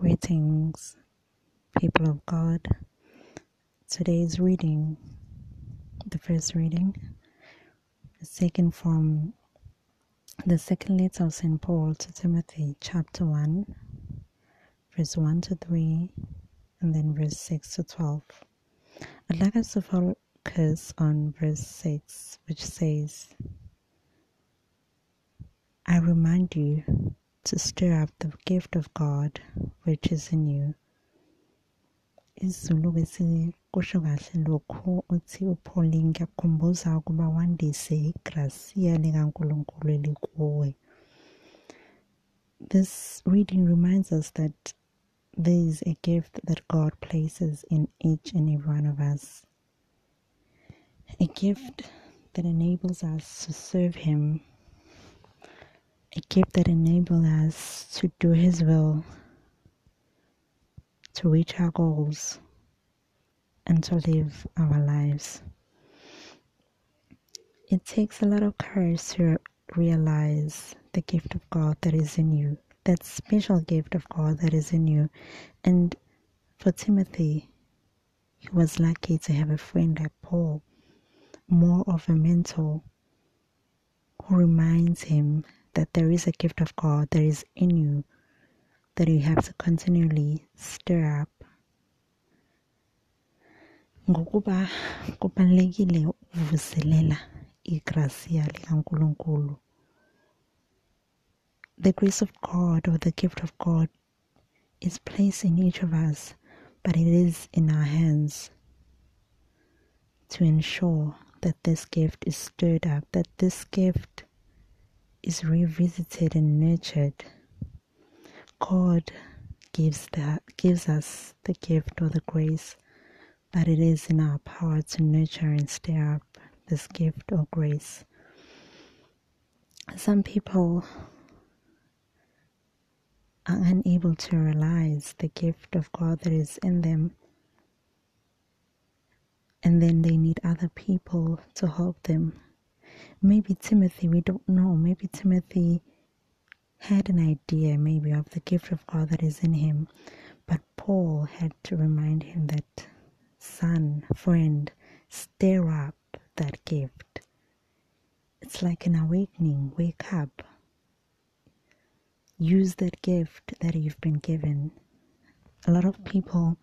Greetings, people of God. Today's reading, the first reading, is taken from the second letter of St. Paul to Timothy, chapter 1, verse 1 to 3, and then verse 6 to 12. I'd like us to focus on verse 6, which says, I remind you to stir up the gift of God which is in you. isiZulu kusho kahle lokhu uthi uPaul ngiyakukhumbuza ukuba wandise igrasiya likaNkulunkulu elikuwe. This reading reminds us that there is a gift that God places in each and every one of us. A gift that enables us to serve Him a gift that enables us to do His will, to reach our goals, and to live our lives. It takes a lot of courage to realize the gift of God that is in you, that special gift of God that is in you. And for Timothy, he was lucky to have a friend like Paul, more of a mentor who reminds him that there is a gift of God that is in you that you have to continually stir up. ngokuba kubalulekile ukuvuselela the grace of God or the gift of God is placed in each of us but it is in our hands to ensure that this gift is stirred up that this gift is revisited and nurtured, God gives that gives us the gift or the grace, but it is in our power to nurture and stir up this gift or grace. Some people are unable to realize the gift of God that is in them, and then they need other people to help them maybe Timothy, we don't know. Maybe Timothy had an idea, maybe, of the gift of God that is in him. But Paul had to remind him that, son, friend, stir up that gift. It's like an awakening. Wake up. Use that gift that you've been given. A lot of people,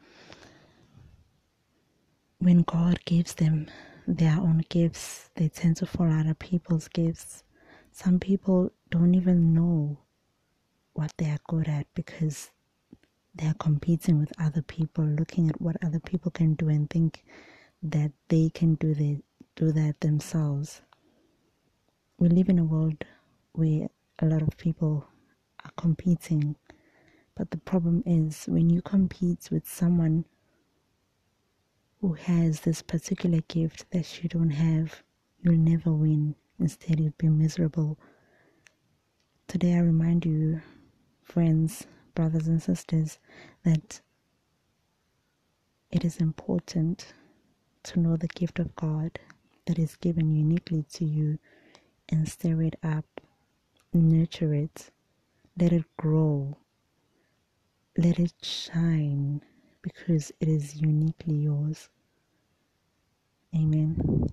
when God gives them their own gifts. They tend to follow other people's gifts. Some people don't even know what they are good at because they are competing with other people, looking at what other people can do and think that they can do the do that themselves. We live in a world where a lot of people are competing, but the problem is when you compete with someone who has this particular gift that you don't have, you'll never win. Instead, you'll be miserable. Today, I remind you, friends, brothers, and sisters, that it is important to know the gift of God that is given uniquely to you and stir it up, nurture it, let it grow, let it shine because it is uniquely yours. Amen.